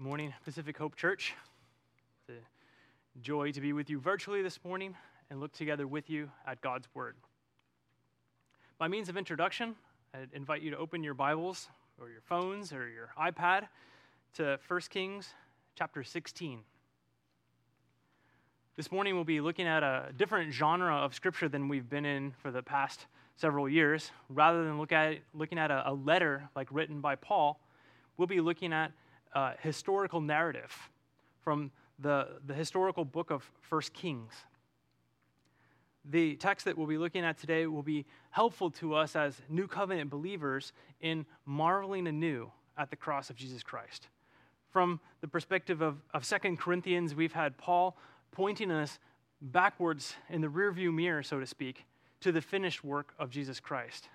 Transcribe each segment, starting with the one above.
Good morning, Pacific Hope Church. It's a joy to be with you virtually this morning and look together with you at God's Word. By means of introduction, I'd invite you to open your Bibles or your phones or your iPad to 1 Kings chapter 16. This morning we'll be looking at a different genre of Scripture than we've been in for the past several years. Rather than look at, looking at a, a letter like written by Paul, we'll be looking at uh, historical narrative from the, the historical book of First Kings. The text that we'll be looking at today will be helpful to us as new covenant believers in marveling anew at the cross of Jesus Christ. From the perspective of, of 2 Corinthians, we've had Paul pointing us backwards in the rearview mirror, so to speak, to the finished work of Jesus Christ.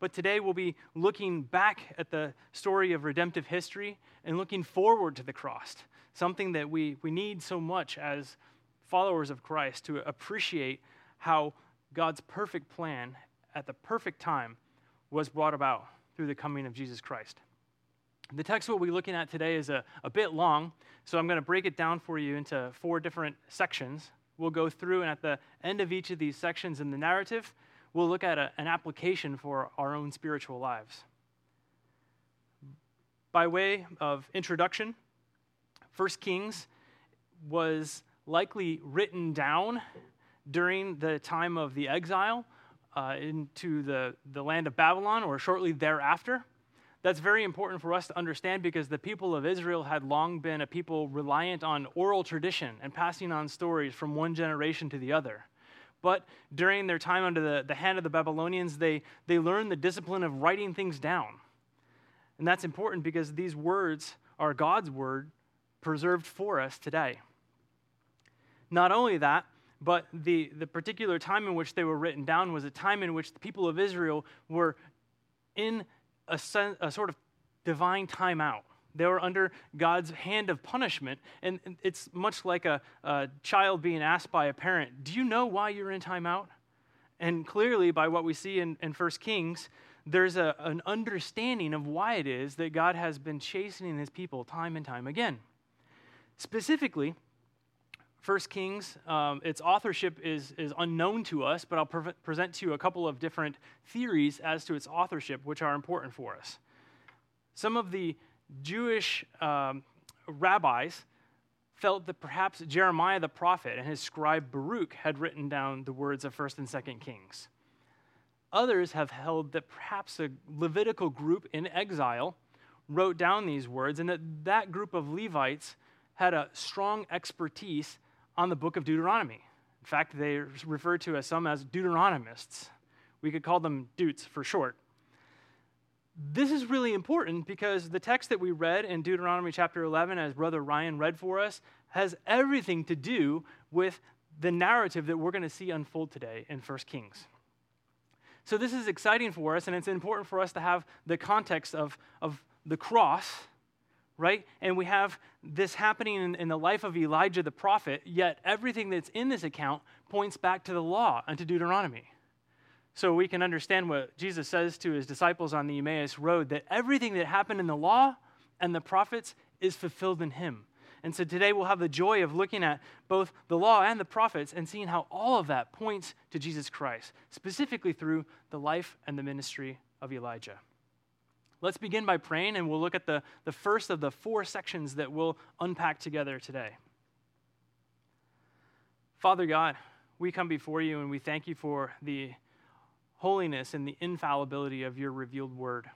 But today we'll be looking back at the story of redemptive history and looking forward to the cross, something that we, we need so much as followers of Christ to appreciate how God's perfect plan at the perfect time was brought about through the coming of Jesus Christ. The text we'll be looking at today is a, a bit long, so I'm going to break it down for you into four different sections. We'll go through, and at the end of each of these sections in the narrative, we'll look at a, an application for our own spiritual lives. By way of introduction, First Kings was likely written down during the time of the exile uh, into the, the land of Babylon or shortly thereafter. That's very important for us to understand because the people of Israel had long been a people reliant on oral tradition and passing on stories from one generation to the other. But during their time under the, the hand of the Babylonians, they, they learned the discipline of writing things down. And that's important because these words are God's word preserved for us today. Not only that, but the, the particular time in which they were written down was a time in which the people of Israel were in a, sen- a sort of divine timeout. They were under God's hand of punishment. And it's much like a, a, child being asked by a parent, Do you know why you're in timeout? And clearly, by what we see in, in 1 Kings, there's a, an understanding of why it is that God has been chastening his people time and time again. Specifically, 1 Kings, um, its authorship is, is unknown to us, but I'll pre- present to you a couple of different theories as to its authorship, which are important for us. Some of the Jewish um, rabbis felt that perhaps Jeremiah the prophet and his scribe Baruch had written down the words of 1st and 2nd Kings. Others have held that perhaps a Levitical group in exile wrote down these words and that that group of Levites had a strong expertise on the book of Deuteronomy. In fact, they refer to as some as Deuteronomists. We could call them Dutes for short. This is really important because the text that we read in Deuteronomy chapter 11, as Brother Ryan read for us, has everything to do with the narrative that we're going to see unfold today in 1 Kings. So, this is exciting for us, and it's important for us to have the context of, of the cross, right? And we have this happening in, in the life of Elijah the prophet, yet everything that's in this account points back to the law and to Deuteronomy. So we can understand what Jesus says to his disciples on the Emmaus Road that everything that happened in the law and the prophets is fulfilled in him. And so today we'll have the joy of looking at both the law and the prophets and seeing how all of that points to Jesus Christ, specifically through the life and the ministry of Elijah. Let's begin by praying, and we'll look at the, the first of the four sections that we'll unpack together today. Father God, we come before you and we thank you for the holiness and the infallibility of your revealed word.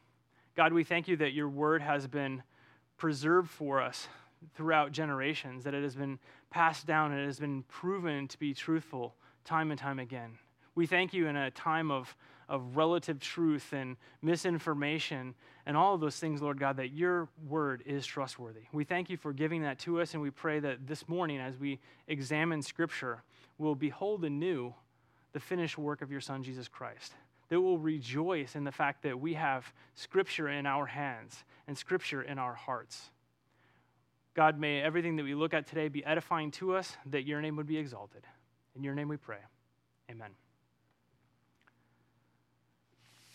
God, we thank you that your word has been preserved for us throughout generations, that it has been passed down and it has been proven to be truthful time and time again. We thank you in a time of, of relative truth and misinformation and all of those things, Lord God, that your word is trustworthy. We thank you for giving that to us, and we pray that this morning, as we examine Scripture, we'll behold anew the finished work of your Son, Jesus Christ. That we'll rejoice in the fact that we have Scripture in our hands and Scripture in our hearts. God, may everything that we look at today be edifying to us, that your name would be exalted. In your name we pray. Amen.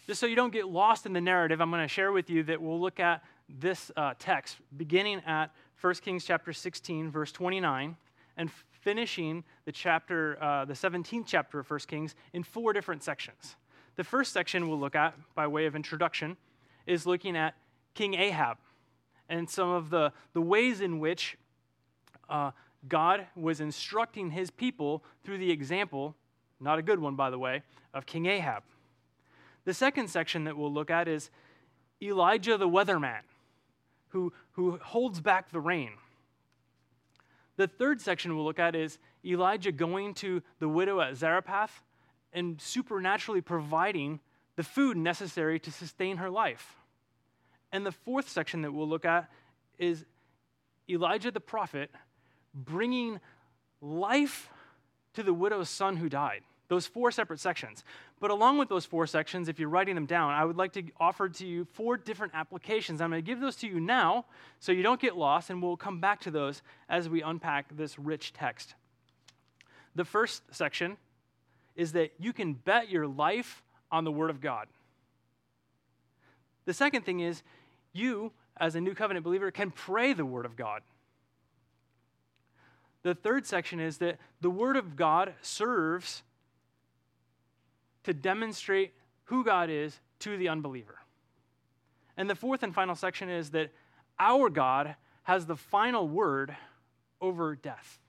Just so you don't get lost in the narrative, I'm going to share with you that we'll look at this uh, text, beginning at 1 Kings chapter 16, verse 29, and finishing the chapter, uh, the 17th chapter of 1 Kings in four different sections. The first section we'll look at, by way of introduction, is looking at King Ahab and some of the, the ways in which uh, God was instructing his people through the example, not a good one, by the way, of King Ahab. The second section that we'll look at is Elijah the weatherman, who, who holds back the rain. The third section we'll look at is Elijah going to the widow at Zarephath and supernaturally providing the food necessary to sustain her life. And the fourth section that we'll look at is Elijah the prophet bringing life to the widow's son who died. Those four separate sections. But along with those four sections, if you're writing them down, I would like to offer to you four different applications. I'm going to give those to you now so you don't get lost, and we'll come back to those as we unpack this rich text. The first section is that you can bet your life on the Word of God. The second thing is you, as a new covenant believer, can pray the Word of God. The third section is that the Word of God serves to demonstrate who God is to the unbeliever. And the fourth and final section is that our God has the final word over death.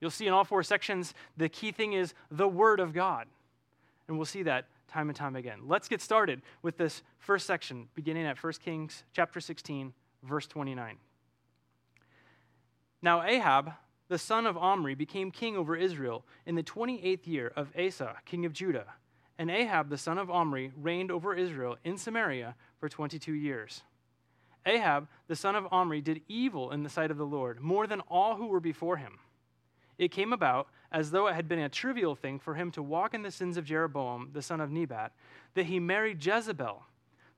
You'll see in all four sections, the key thing is the Word of God. And we'll see that time and time again. Let's get started with this first section, beginning at 1 Kings chapter 16, verse 29. Now Ahab, the son of Omri, became king over Israel in the 28th year of Asa, king of Judah. And Ahab, the son of Omri, reigned over Israel in Samaria for 22 years. Ahab, the son of Omri, did evil in the sight of the Lord, more than all who were before him. It came about, as though it had been a trivial thing for him to walk in the sins of Jeroboam, the son of Nebat, that he married Jezebel,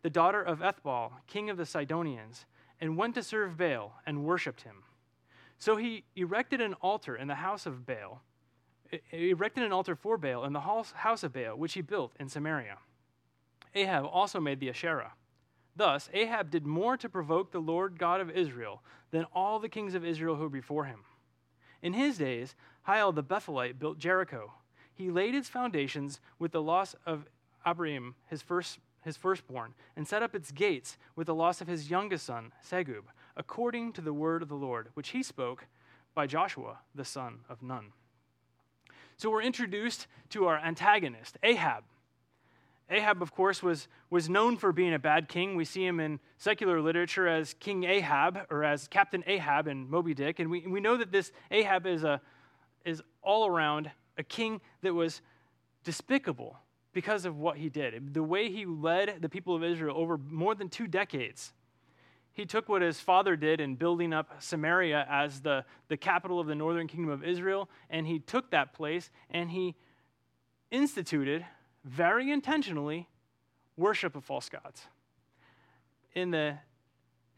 the daughter of Ethbaal, king of the Sidonians, and went to serve Baal and worshipped him. So he erected an altar in the house of Baal erected an altar for Baal in the house of Baal, which he built in Samaria. Ahab also made the Asherah. Thus, Ahab did more to provoke the Lord God of Israel than all the kings of Israel who were before him. In his days, Hiel the Bethelite built Jericho. He laid its foundations with the loss of Abiram, his, first, his firstborn, and set up its gates with the loss of his youngest son, Segub, according to the word of the Lord, which he spoke by Joshua, the son of Nun. So we're introduced to our antagonist, Ahab. Ahab, of course, was, was known for being a bad king. We see him in secular literature as King Ahab or as Captain Ahab in Moby Dick. And we, we know that this Ahab is, a, is all around a king that was despicable because of what he did. The way he led the people of Israel over more than two decades he took what his father did in building up Samaria as the, the capital of the northern kingdom of Israel, and he took that place and he instituted, very intentionally, worship of false gods. In the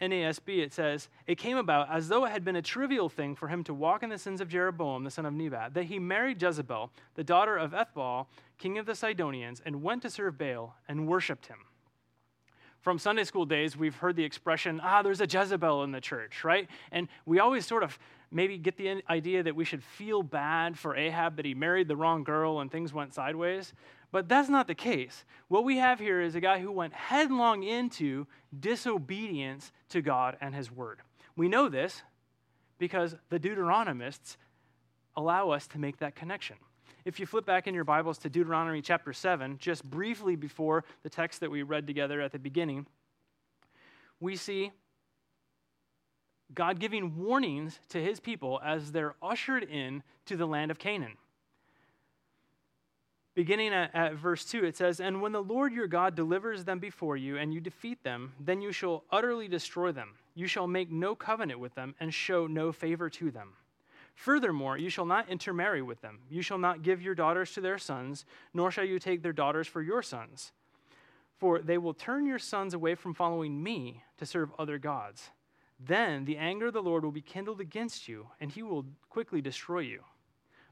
NASB, it says, It came about as though it had been a trivial thing for him to walk in the sins of Jeroboam, the son of Nebat, that he married Jezebel, the daughter of Ethbaal, king of the Sidonians, and went to serve Baal and worshipped him from Sunday school days, we've heard the expression, ah, there's a Jezebel in the church, right? And we always sort of maybe get the idea that we should feel bad for Ahab that he married the wrong girl and things went sideways. But that's not the case. What we have here is a guy who went headlong into disobedience to God and his word. We know this because the Deuteronomists allow us to make that connection. If you flip back in your Bibles to Deuteronomy chapter 7, just briefly before the text that we read together at the beginning, we see God giving warnings to his people as they're ushered in to the land of Canaan. Beginning at, at, verse 2, it says, And when the Lord your God delivers them before you, and you defeat them, then you shall utterly destroy them. You shall make no covenant with them, and show no favor to them. Furthermore, you shall not intermarry with them. You shall not give your daughters to their sons, nor shall you take their daughters for your sons. For they will turn your sons away from following me to serve other gods. Then the anger of the Lord will be kindled against you, and he will quickly destroy you.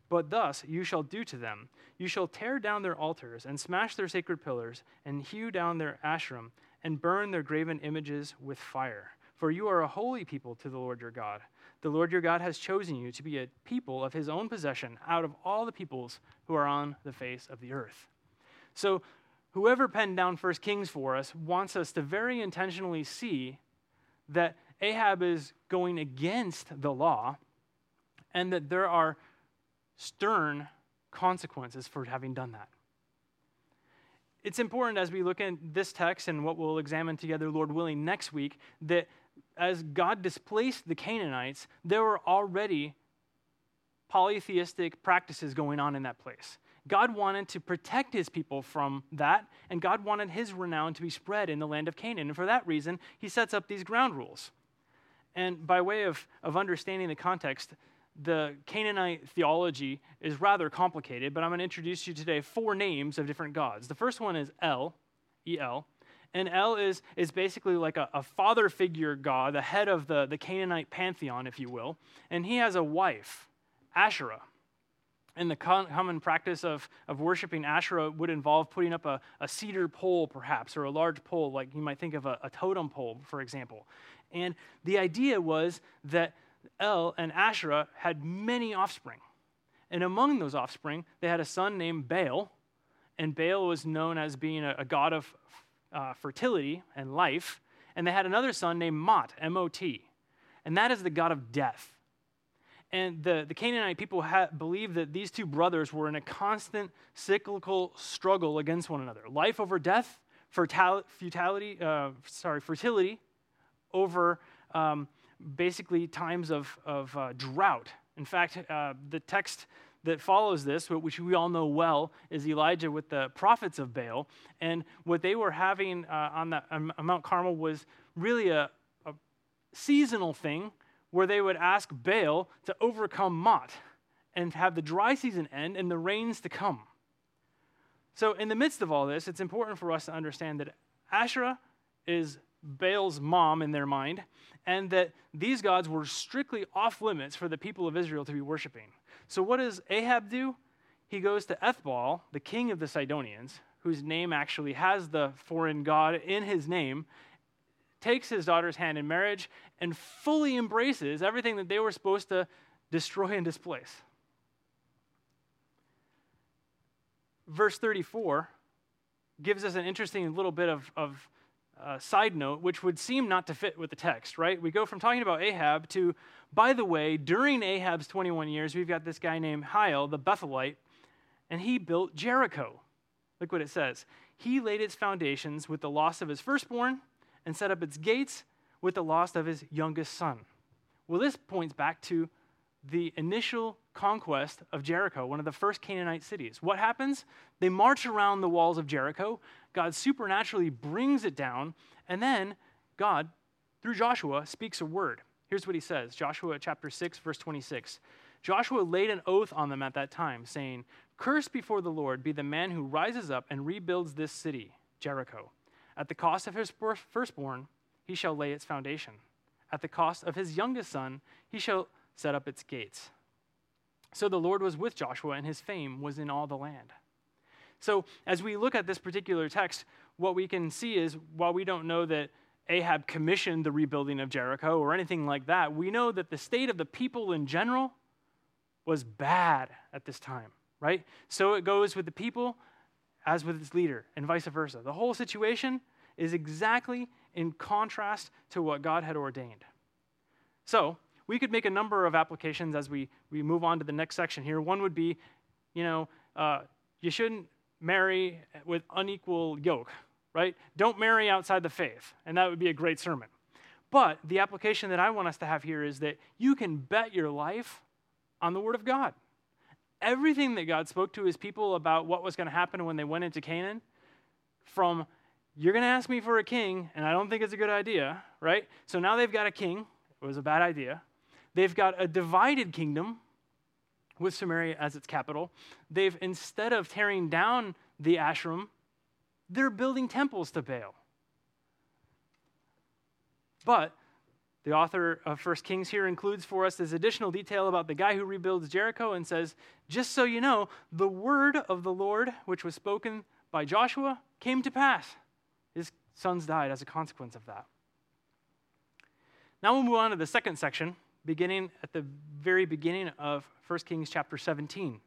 But thus you shall do to them You shall tear down their altars, and smash their sacred pillars, and hew down their Asherim, and burn their graven images with fire. For you are a holy people to the Lord your God. The Lord your God has chosen you to be a people of his own possession out of all the peoples who are on the face of the earth. So, whoever penned down First Kings for us wants us to very intentionally see that Ahab is going against the law and that there are stern consequences for having done that. It's important as we look at this text and what we'll examine together, Lord willing, next week, that as God displaced the Canaanites, there were already polytheistic practices going on in that place. God wanted to protect his people from that, and God wanted his renown to be spread in the land of Canaan. And for that reason, he sets up these ground rules. And by way of, of understanding the context, the Canaanite theology is rather complicated, but I'm going to introduce you today four names of different gods. The first one is El, E L. And El is, is basically like a, a father figure god, the head of the, the Canaanite pantheon, if you will. And he has a wife, Asherah. And the common practice of, of worshiping Asherah would involve putting up a, a cedar pole, perhaps, or a large pole, like you might think of a, a totem pole, for example. And the idea was that El and Asherah had many offspring. And among those offspring, they had a son named Baal. And Baal was known as being a, a god of uh, fertility and life. And they had another son named Mot, M O T. And that is the god of death. And the, the Canaanite people had, believed that these two brothers were in a constant cyclical struggle against one another life over death, fertility, uh, sorry, fertility over um, basically times of, of uh, drought. In fact, uh, the text that follows this, which we all know well, is Elijah with the prophets of Baal. And what they were having uh, on, the, on Mount Carmel was really a, a, seasonal thing where they would ask Baal to overcome Mot and have the dry season end and the rains to come. So, in the midst of all this, it's important for us to understand that Asherah is Baal's mom in their mind, and that these gods were strictly off limits for the people of Israel to be worshiping. So, what does Ahab do? He goes to Ethbaal, the king of the Sidonians, whose name actually has the foreign god in his name, takes his daughter's hand in marriage, and fully embraces everything that they were supposed to destroy and displace. Verse 34 gives us an interesting little bit of, of uh, side note, which would seem not to fit with the text, right? We go from talking about Ahab to, by the way, during Ahab's 21 years, we've got this guy named Hiel, the Bethelite, and he built Jericho. Look what it says. He laid its foundations with the loss of his firstborn and set up its gates with the loss of his youngest son. Well, this points back to the initial conquest of Jericho, one of the first Canaanite cities. What happens? They march around the walls of Jericho. God supernaturally brings it down, and then God, through Joshua, speaks a word. Here's what he says Joshua chapter 6, verse 26. Joshua laid an oath on them at that time, saying, Cursed before the Lord be the man who rises up and rebuilds this city, Jericho. At the cost of his firstborn, he shall lay its foundation. At the cost of his youngest son, he shall set up its gates. So the Lord was with Joshua, and his fame was in all the land. So, as we look at this particular text, what we can see is while we don't know that Ahab commissioned the rebuilding of Jericho or anything like that, we know that the state of the people in general was bad at this time, right? So it goes with the people as with its leader, and vice versa. The whole situation is exactly in contrast to what God had ordained. So, we could make a number of applications as we, we move on to the next section here. One would be, you know, uh, you shouldn't marry with unequal yoke, right? Don't marry outside the faith, and that would be a great sermon. But the application that I want us to have here is that you can bet your life on the Word of God. Everything that God spoke to his people about what was going to happen when they went into Canaan, from you're going to ask me for a king, and I don't think it's a good idea, right? So now they've got a king. It was a bad idea. They've got a divided kingdom with Samaria as its capital. They've, instead of tearing down the Asherim, they're building temples to Baal. But the author of First Kings here includes for us this additional detail about the guy who rebuilds Jericho and says, Just so you know, the word of the Lord, which was spoken by Joshua, came to pass. His Sons died as a consequence of that. Now we'll move on to the second section, beginning at the very beginning of 1 Kings chapter 17.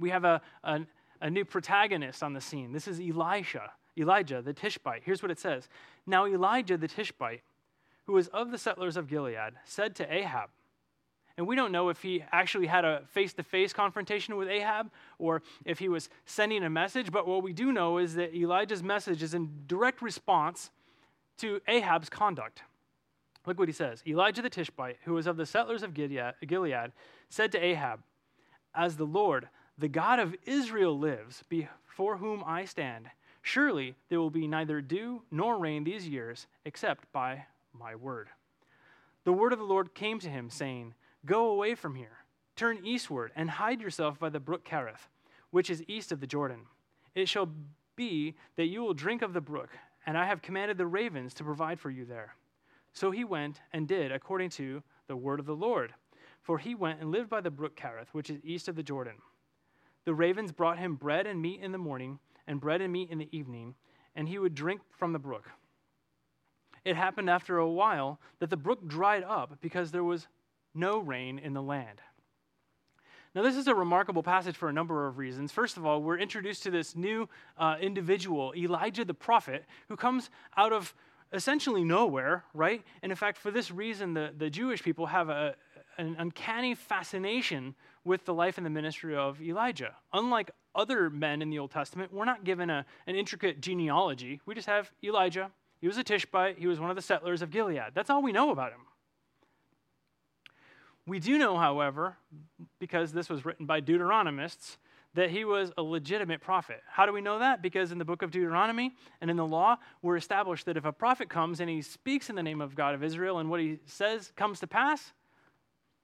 We have a, a, a new protagonist on the scene. This is Elisha, Elijah the Tishbite. Here's what it says Now Elijah the Tishbite, who was of the settlers of Gilead, said to Ahab, and we don't know if he actually had a face to face confrontation with Ahab or if he was sending a message, but what we do know is that Elijah's message is in direct response to Ahab's conduct. Look what he says Elijah the Tishbite, who was of the settlers of Gilead, said to Ahab, As the Lord, the God of Israel, lives, before whom I stand, surely there will be neither dew nor rain these years except by my word. The word of the Lord came to him, saying, Go away from here, turn eastward, and hide yourself by the brook Kerith, which is east of the Jordan. It shall be that you will drink of the brook, and I have commanded the ravens to provide for you there. So he went and did according to the word of the Lord. For he went and lived by the brook Kerith, which is east of the Jordan. The ravens brought him bread and meat in the morning, and bread and meat in the evening, and he would drink from the brook. It happened after a while that the brook dried up because there was no rain in the land. Now, this is a remarkable passage for a number of reasons. First of all, we're introduced to this new uh, individual, Elijah the prophet, who comes out of essentially nowhere, right? And in fact, for this reason, the, the Jewish people have a, an uncanny fascination with the life and the ministry of Elijah. Unlike other men in the Old Testament, we're not given a, an intricate genealogy. We just have Elijah. He was a Tishbite, he was one of the settlers of Gilead. That's all we know about him. We do know, however, because this was written by Deuteronomists, that he was a legitimate prophet. How do we know that? Because in the book of Deuteronomy and in the law, we're established that if a prophet comes and he speaks in the name of God of Israel and what he says comes to pass,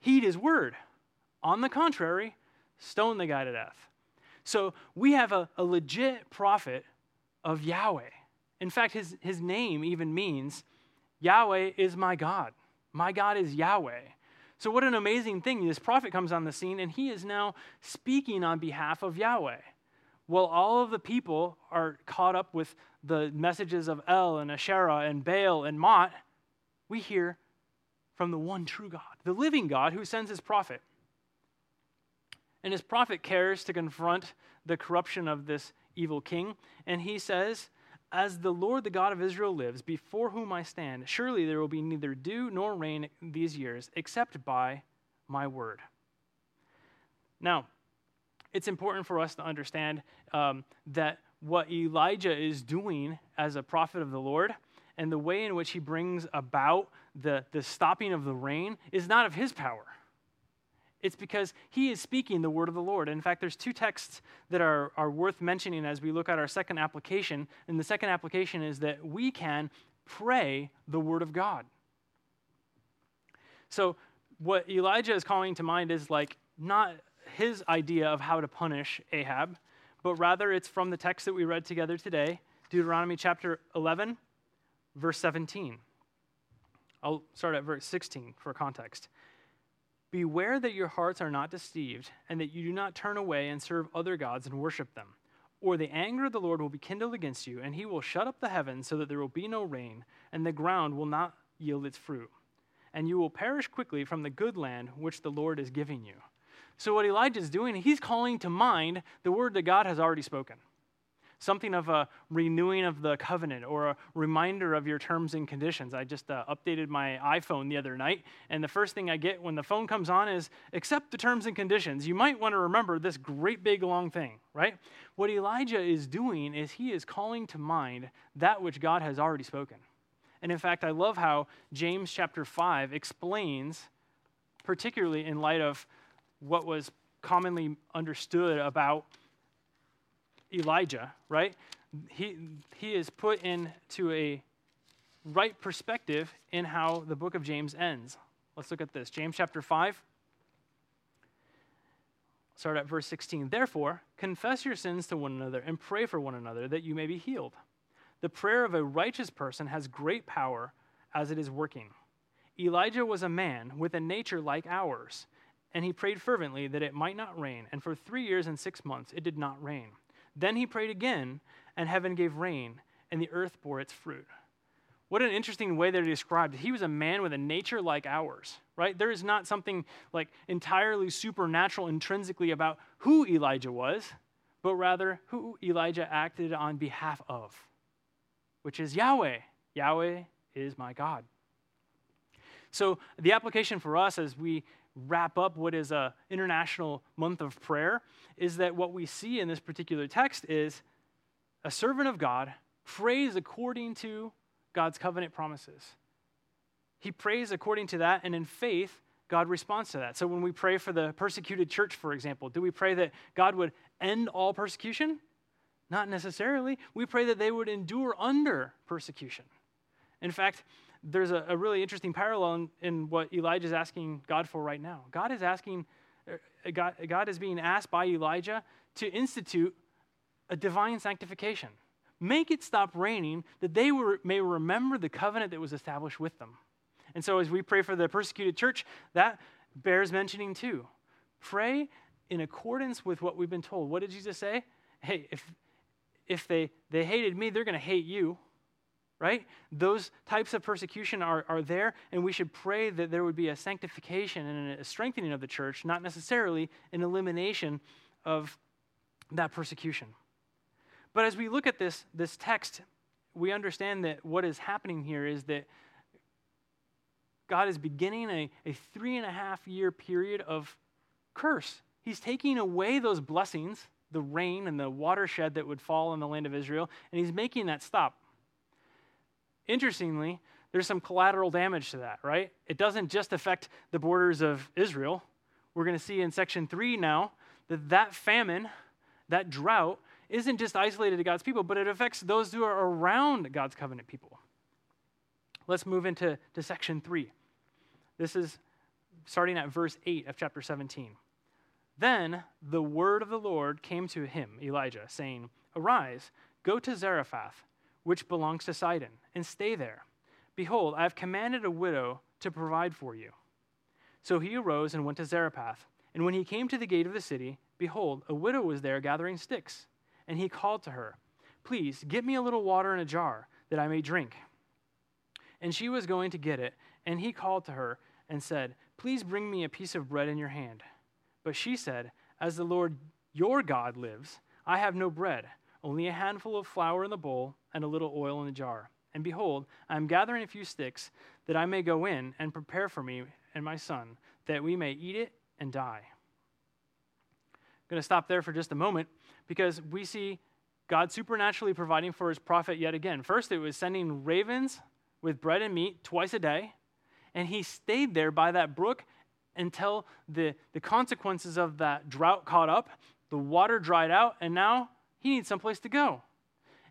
heed his word. On the contrary, stone the guy to death. So we have a, a legit prophet of Yahweh. In fact, his, his name even means Yahweh is my God. My God is Yahweh. So, what an amazing thing. This prophet comes on the scene and he is now speaking on behalf of Yahweh. While all of the people are caught up with the messages of El and Asherah and Baal and Mot, we hear from the one true God, the living God who sends his prophet. And his prophet cares to confront the corruption of this evil king. And he says, as the Lord, the God of Israel, lives, before whom I stand, surely there will be neither dew nor rain these years, except by my word. Now, it's important for us to understand um, that what Elijah is doing as a prophet of the Lord and the way in which he brings about the, the stopping of the rain is not of his power. It's because he is speaking the word of the Lord. And In fact, there's two texts that are, are worth mentioning as we look at our second application. And the second application is that we can pray the word of God. So, what Elijah is calling to mind is like not his idea of how to punish Ahab, but rather it's from the text that we read together today, Deuteronomy chapter 11, verse 17. I'll start at verse 16 for context. Beware that your hearts are not deceived, and that you do not turn away and serve other gods and worship them. Or the anger of the Lord will be kindled against you, and he will shut up the heavens so that there will be no rain, and the ground will not yield its fruit. And you will perish quickly from the good land which the Lord is giving you. So, what Elijah is doing, he's calling to mind the word that God has already spoken something of a renewing of the covenant or a reminder of your terms and conditions. I just uh, updated my iPhone the other night, and the first thing I get when the phone comes on is accept the terms and conditions. You might want to remember this great big long thing, right? What Elijah is doing is he is calling to mind that which God has already spoken. And in fact, I love how James chapter 5 explains, particularly in light of what was commonly understood about Elijah, right? He, he is put into a right perspective in how the book of James ends. Let's look at this. James chapter 5. Start at verse 16. Therefore, confess your sins to one another and pray for one another that you may be healed. The prayer of a righteous person has great power as it is working. Elijah was a man with a nature like ours, and he prayed fervently that it might not rain, and for three years and six months it did not rain. Then he prayed again, and heaven gave rain, and the earth bore its fruit. What an interesting way they're described. He was a man with a nature like ours, right? There is not something like entirely supernatural intrinsically about who Elijah was, but rather who Elijah acted on behalf of, which is Yahweh. Yahweh is my God. So, the application for us as we wrap up what is a international month of prayer is that what we see in this particular text is a servant of God prays according to God's covenant promises. He prays according to that, and in faith, God responds to that. So when we pray for the persecuted church, for example, do we pray that God would end all persecution? Not necessarily. We pray that they would endure under persecution. In fact, there's a, a really interesting parallel in, in, what Elijah is asking God for right now. God is asking, uh, God, God is being asked by Elijah to institute a divine sanctification. Make it stop raining that they were, may remember the covenant that was established with them. And so, as we pray for the persecuted church, that bears mentioning too. Pray in accordance with what we've been told. What did Jesus say? Hey, if, if they, they hated me, they're going to hate you right? Those types of persecution are, are there, and we should pray that there would be a sanctification and a strengthening of the church, not necessarily an elimination of that persecution. But as we look at this, this text, we understand that what is happening here is that God is beginning a, a three and a half year period of curse. He's taking away those blessings, the rain and the watershed that would fall in the land of Israel, and he's making that stop. Interestingly, there's some collateral damage to that, right? It doesn't just affect the borders of Israel. We're going to see in section three now that that famine, that drought, isn't just isolated to God's people, but it affects those who are around God's covenant people. Let's move into to section three. This is starting at verse 8 of chapter 17. Then the word of the Lord came to him, Elijah, saying, Arise, go to Zarephath which belongs to Sidon, and stay there. Behold, I have commanded a widow to provide for you. So he arose and went to Zarephath. And when he came to the gate of the city, behold, a widow was there gathering sticks. And he called to her, Please, get me a little water in a jar, that I may drink. And she was going to get it, and he called to her and said, Please bring me a piece of bread in your hand. But she said, As the Lord your God lives, I have no bread only a handful of flour in the bowl, and a little oil in the jar. And behold, I am gathering a few sticks, that I may go in and prepare for me and my son, that we may eat it and die. I'm going to stop there for just a moment because we see God supernaturally providing for his prophet yet again. First, it was sending ravens with bread and meat twice a day, and he stayed there by that brook until the, the consequences of that drought caught up, the water dried out, and now he needs someplace to go.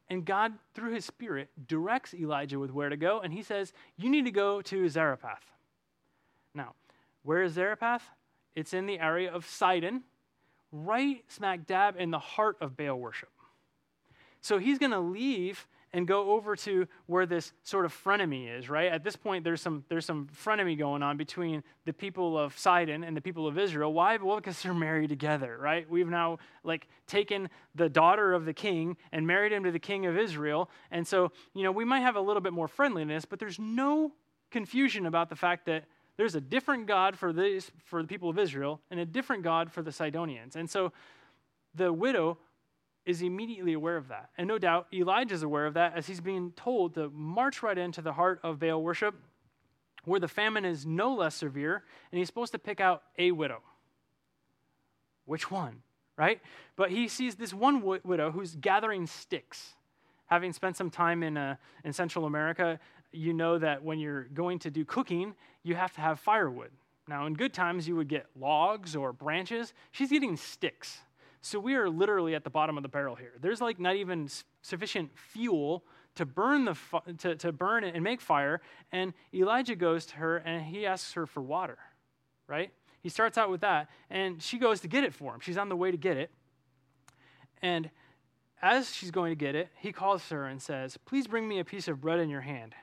And God, through his spirit, directs Elijah with where to go. And he says, You need to go to Zarephath. Now, where is Zarephath? It's in the area of Sidon, right smack dab in the heart of Baal worship. So he's going to leave and go over to where this sort of frenemy is, right? At this point, there's some, there's some frenemy going on between the people of Sidon and the people of Israel. Why? Well, because they're married together, right? We've now like taken the daughter of the king and married him to the king of Israel. And so, you know, we might have a little bit more friendliness, but there's no confusion about the fact that there's a different God for this for the people of Israel and a different God for the Sidonians. And so the widow is immediately aware of that. And no doubt Elijah is aware of that as he's being told to march right into the heart of Baal worship where the famine is no less severe, and he's supposed to pick out a widow. Which one, right? But he sees this one w- widow who's gathering sticks. Having spent some time in, uh, in Central America, you know that when you're going to do cooking, you have to have firewood. Now, in good times, you would get logs or branches. She's getting sticks. So we are literally at the bottom of the barrel here. There's like not even sufficient fuel to burn the to, to burn it and make fire. And Elijah goes to her and he asks her for water, right? He starts out with that, and she goes to get it for him. She's on the way to get it. And as she's going to get it, he calls her and says, Please bring me a piece of bread in your hand.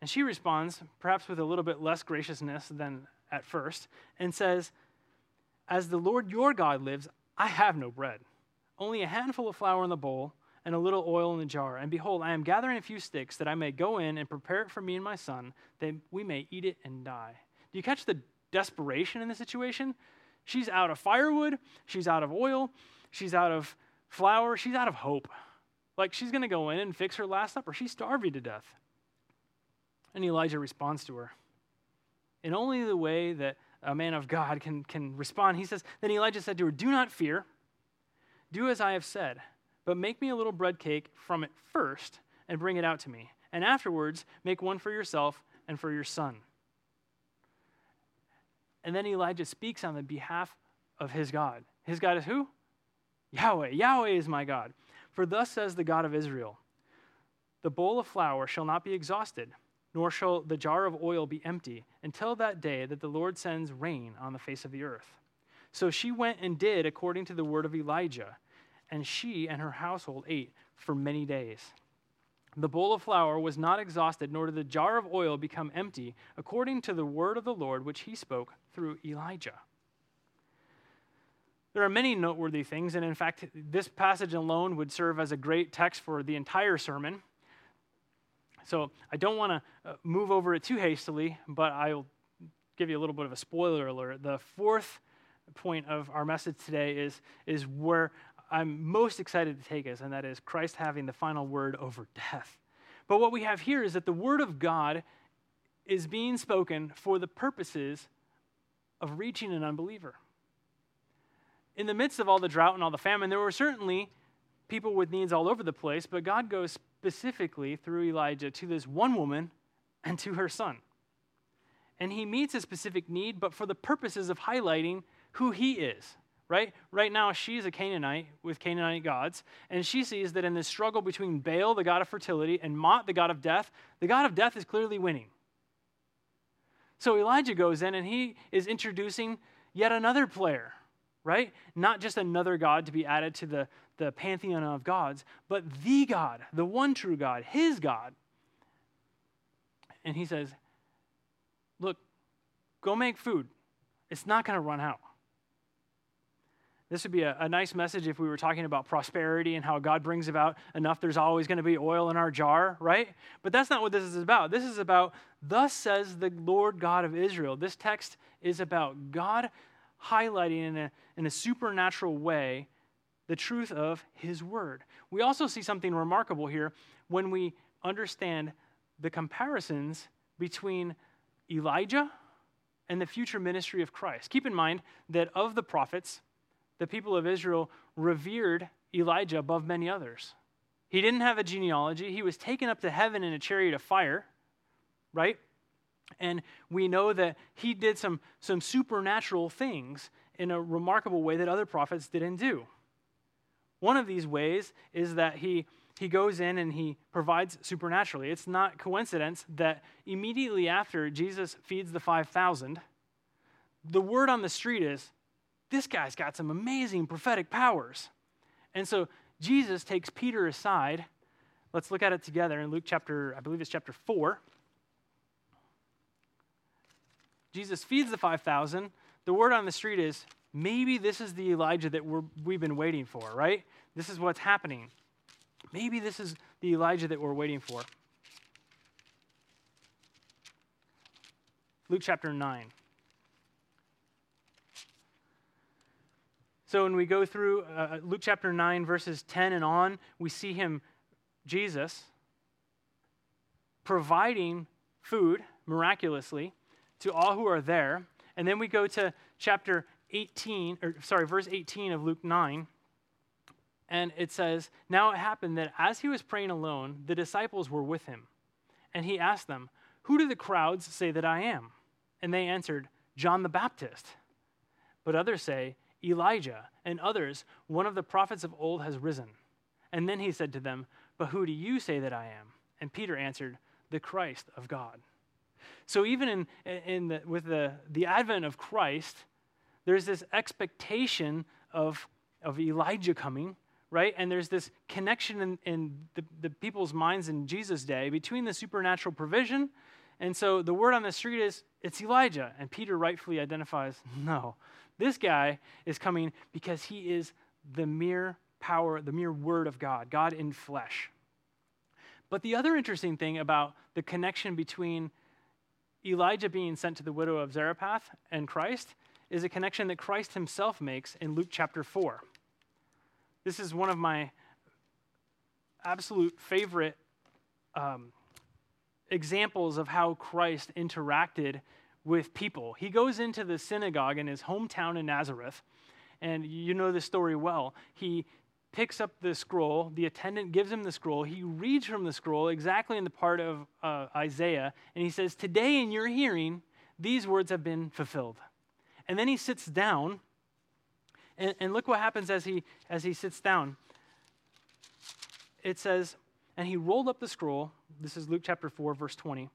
And she responds, perhaps with a little bit less graciousness than at first, and says, As the Lord your God lives, I have no bread, only a handful of flour in the bowl, and a little oil in the jar. And behold, I am gathering a few sticks that I may go in and prepare it for me and my son, that we may eat it and die. Do you catch the desperation in the situation? She's out of firewood, she's out of oil, she's out of flour, she's out of hope. Like she's going to go in and fix her last supper. She's starving to death. And Elijah responds to her in only the way that a man of God can, can respond. He says, Then Elijah said to her, Do not fear. Do as I have said, but make me a little bread cake from it first and bring it out to me. And afterwards, make one for yourself and for your son. And then Elijah speaks on the behalf of his God. His God is who? Yahweh. Yahweh is my God. For thus says the God of Israel The bowl of flour shall not be exhausted, nor shall the jar of oil be empty, until that day that the Lord sends rain on the face of the earth. So she went and did according to the word of Elijah, and she and her household ate for many days. The bowl of flour was not exhausted, nor did the jar of oil become empty, according to the word of the Lord which he spoke through Elijah. There are many noteworthy things, and in fact, this passage alone would serve as a great text for the entire sermon. So I don't want to uh, move over it too hastily, but I'll give you a little bit of a spoiler alert. The fourth point of our message today is, is where I'm most excited to take us, and that is Christ having the final word over death. But what we have here is that the word of God is being spoken for the purposes of reaching an unbeliever. In the midst of all the drought and all the famine, there were certainly people with needs all over the place, but God goes specifically through Elijah to this one woman and to her son. And he meets a specific need, but for the purposes of highlighting who he is, right? Right now, she's a Canaanite with Canaanite gods, and she sees that in this struggle between Baal, the god of fertility, and Mot, the god of death, the god of death is clearly winning. So Elijah goes in and he is introducing yet another player, right? Not just another God to be added to the, the pantheon of gods, but the God, the one true God, his God. And he says, Look, go make food. It's not going to run out. This would be a, a, nice message if we were talking about prosperity and how God brings about enough. There's always going to be oil in our jar, right? But that's not what this is about. This is about, thus says the Lord God of Israel. This text is about God highlighting in a, in a supernatural way the truth of his word. We also see something remarkable here when we understand the comparisons between Elijah and the future ministry of Christ. Keep in mind that of the prophets, the people of Israel revered Elijah above many others. He didn't have a genealogy, he was taken up to heaven in a chariot of fire, right? And we know that he did some, some supernatural things in a remarkable way that other prophets didn't do. One of these ways is that he, he goes in and he provides supernaturally. It's not coincidence that immediately after Jesus feeds the 5,000, the word on the street is this guy's got some amazing prophetic powers. And so Jesus takes Peter aside. Let's look at it together in Luke chapter, I believe it's chapter 4. Jesus feeds the 5,000. The word on the street is maybe this is the Elijah that we're, we've been waiting for, right? This is what's happening. Maybe this is the Elijah that we're waiting for. Luke chapter 9. So when we go through uh, uh, Luke chapter 9, verses 10 and on, we see him, Jesus, providing food miraculously to all who are there. And then we go to chapter 18, or sorry, verse 18 of Luke 9. And it says, Now it happened that as he was praying alone, the disciples were with him. And he asked them, Who do the crowds say that I am? And they answered, John the Baptist. But others say, Elijah, and others, one of the prophets of old has risen. And then he said to them, But who do you say that I am? And Peter answered, The Christ of God. So even in, in the, with the, the advent of Christ, there's this expectation of, of Elijah coming, right? And there's this connection in, in the, the people's minds in Jesus' day between the supernatural provision. And so the word on the street is, it's Elijah. And Peter rightfully identifies, no, this guy is coming because he is the mere power, the mere word of God, God in flesh. But the other interesting thing about the connection between Elijah being sent to the widow of Zarephath and Christ is a connection that Christ himself makes in Luke chapter 4. This is one of my absolute favorite um, examples of how Christ interacted with people. He goes into the synagogue in his hometown in Nazareth, and you know the story well. He picks up the scroll, the attendant gives him the scroll, he reads from the scroll exactly in the part of uh, Isaiah, and he says, Today in your hearing, these words have been fulfilled. And then he sits down, and, and look what happens as he, as he sits down. It says, And he rolled up the scroll. This is Luke chapter 4, verse 20.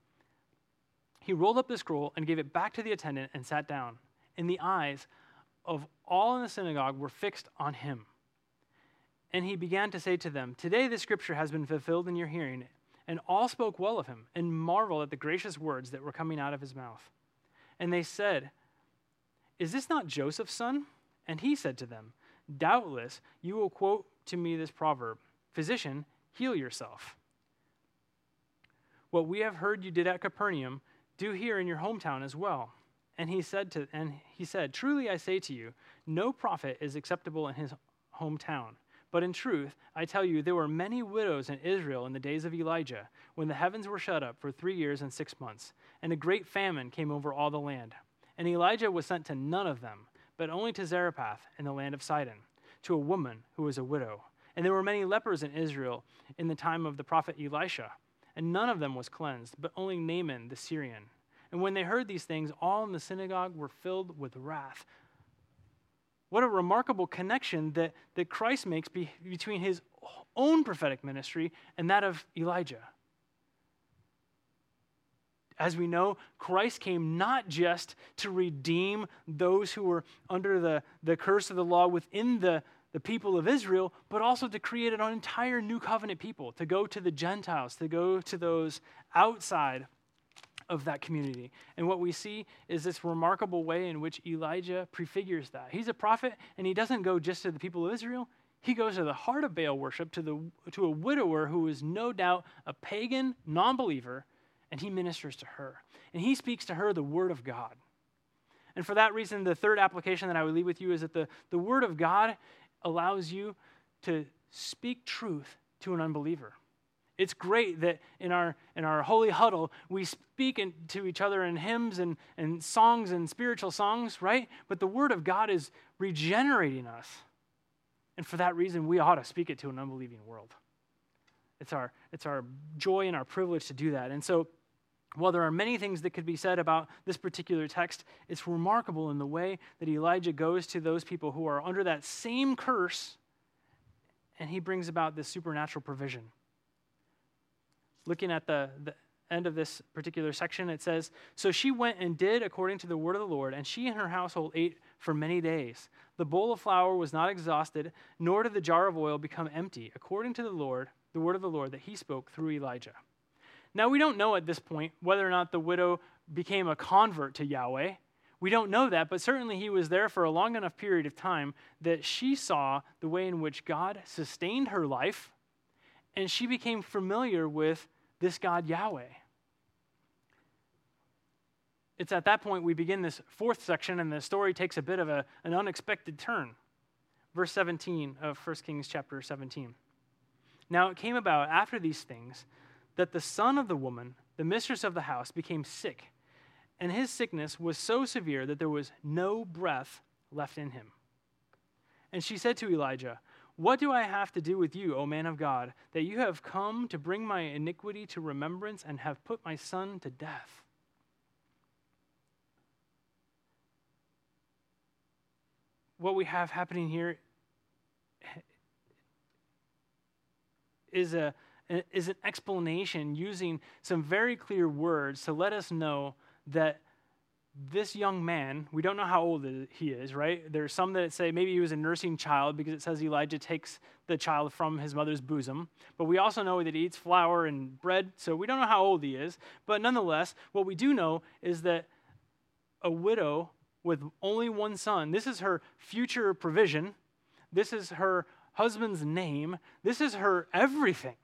He rolled up the scroll and gave it back to the attendant and sat down. And the eyes of all in the synagogue were fixed on him. And he began to say to them, Today the scripture has been fulfilled in your hearing. And all spoke well of him and marveled at the gracious words that were coming out of his mouth. And they said, Is this not Joseph's son? And he said to them, Doubtless you will quote to me this proverb Physician, heal yourself. What we have heard you did at Capernaum, do here in your hometown as well. And he said to and he said, Truly I say to you, no prophet is acceptable in his hometown. But in truth, I tell you, there were many widows in Israel in the days of Elijah, when the heavens were shut up for three years and six months, and a great famine came over all the land. And Elijah was sent to none of them, but only to Zarephath in the land of Sidon, to a woman who was a widow. And there were many lepers in Israel in the time of the prophet Elisha and none of them was cleansed, but only Naaman the Syrian. And when they heard these things, all in the synagogue were filled with wrath. What a remarkable connection that, that Christ makes be, between his own prophetic ministry and that of Elijah. As we know, Christ came not just to redeem those who were under the, the curse of the law within the, the people of Israel, but also to create an entire new covenant people, to go to the Gentiles, to go to those outside of that community. And what we see is this remarkable way in which Elijah prefigures that. He's a prophet, and he doesn't go just to the people of Israel. He goes to the heart of Baal worship, to, the, to a widower who is no doubt a pagan, non believer, and he ministers to her. And he speaks to her the word of God. And for that reason, the third application that I would leave with you is that the, the word of God allows you to speak truth to an unbeliever. It's great that in our, in our holy huddle, we speak in, to each other in hymns and, and songs and spiritual songs, right? But the Word of God is regenerating us. And for that reason, we ought to speak it to an unbelieving world. It's our, it's our joy and our privilege to do that. And so, while there are many things that could be said about this particular text, it's remarkable in the way that Elijah goes to those people who are under that same curse and he brings about this supernatural provision. Looking at the, the end of this particular section, it says So she went and did according to the word of the Lord, and she and her household ate for many days. The bowl of flour was not exhausted, nor did the jar of oil become empty, according to the Lord, the word of the Lord that he spoke through Elijah. Now, we don't know at this point whether or not the widow became a convert to Yahweh. We don't know that, but certainly he was there for a long enough period of time that she saw the way in which God sustained her life, and she became familiar with this God Yahweh. It's at that point we begin this fourth section, and the story takes a bit of a, an unexpected turn. Verse 17 of 1 Kings chapter 17. Now it came about after these things that the son of the woman, the mistress of the house, became sick, and his sickness was so severe that there was no breath left in him. And she said to Elijah, What do I have to do with you, O man of God, that you have come to bring my iniquity to remembrance and have put my son to death? What we have happening here is a is an explanation using some very clear words to let us know that this young man, we don't know how old he is, right? There's some that say maybe he was a nursing child because it says Elijah takes the child from his mother's bosom. But we also know that he eats flour and bread, so we don't know how old he is. But nonetheless, what we do know is that a widow with only one son, this is her future provision. This is her husband's name. This is her everything.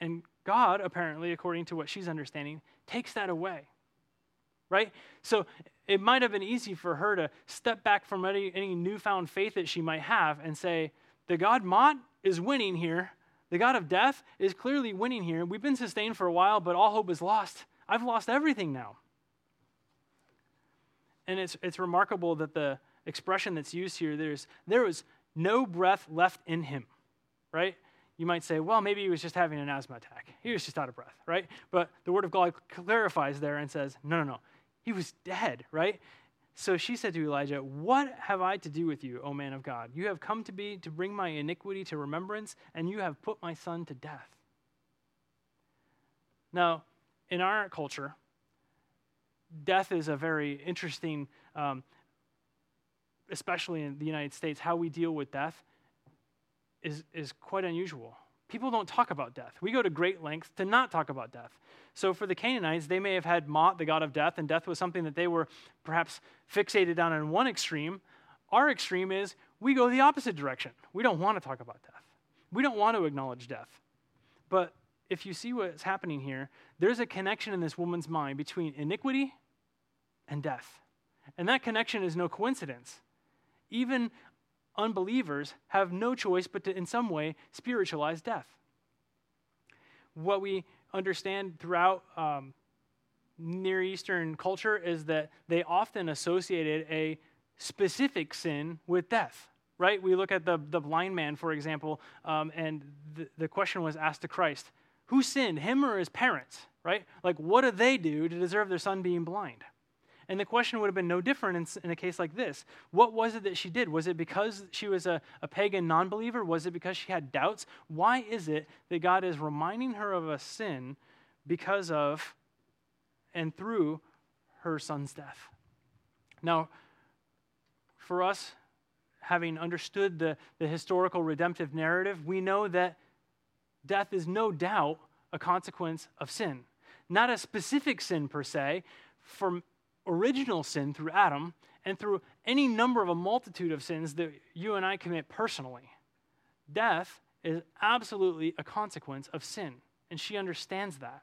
And God, apparently, according to what she's understanding, takes that away. Right? So it might have been easy for her to step back from any, any newfound faith that she might have and say, The God Mot is winning here. The God of death is clearly winning here. We've been sustained for a while, but all hope is lost. I've lost everything now. And it's, it's remarkable that the expression that's used here, there's, there was no breath left in him, right? You might say, well, maybe he was just having an asthma attack. He was just out of breath, right? But the word of God clarifies there and says, no, no, no. He was dead, right? So she said to Elijah, What have I to do with you, O man of God? You have come to be to bring my iniquity to remembrance, and you have put my son to death. Now, in our culture, death is a very interesting, um, especially in the United States, how we deal with death is, is quite unusual. People don't talk about death. We go to great lengths to not talk about death. So for the Canaanites, they may have had Mot, the god of death, and death was something that they were perhaps fixated on in one extreme. Our extreme is we go the opposite direction. We don't want to talk about death. We don't want to acknowledge death. But if you see what's happening here, there's a connection in this woman's mind between iniquity and death. And that connection is no coincidence. Even unbelievers have no choice but to, in some way, spiritualize death. What we understand throughout um, Near Eastern culture is that they often associated a specific sin with death, right? We look at the, the blind man, for example, um, and the, the question was asked to Christ who sinned, him or his parents, right? Like, what did they do to deserve their son being blind? And the question would have been no different in, in, a case like this. What was it that she did? Was it because she was a, a pagan non believer? Was it because she had doubts? Why is it that God is reminding her of a sin because of and through her son's death? Now, for us, having understood the, the historical redemptive narrative, we know that death is no doubt a consequence of sin. Not a specific sin per se, for original sin through Adam and through any number of a multitude of sins that you and I commit personally. Death is absolutely a consequence of sin, and she understands that.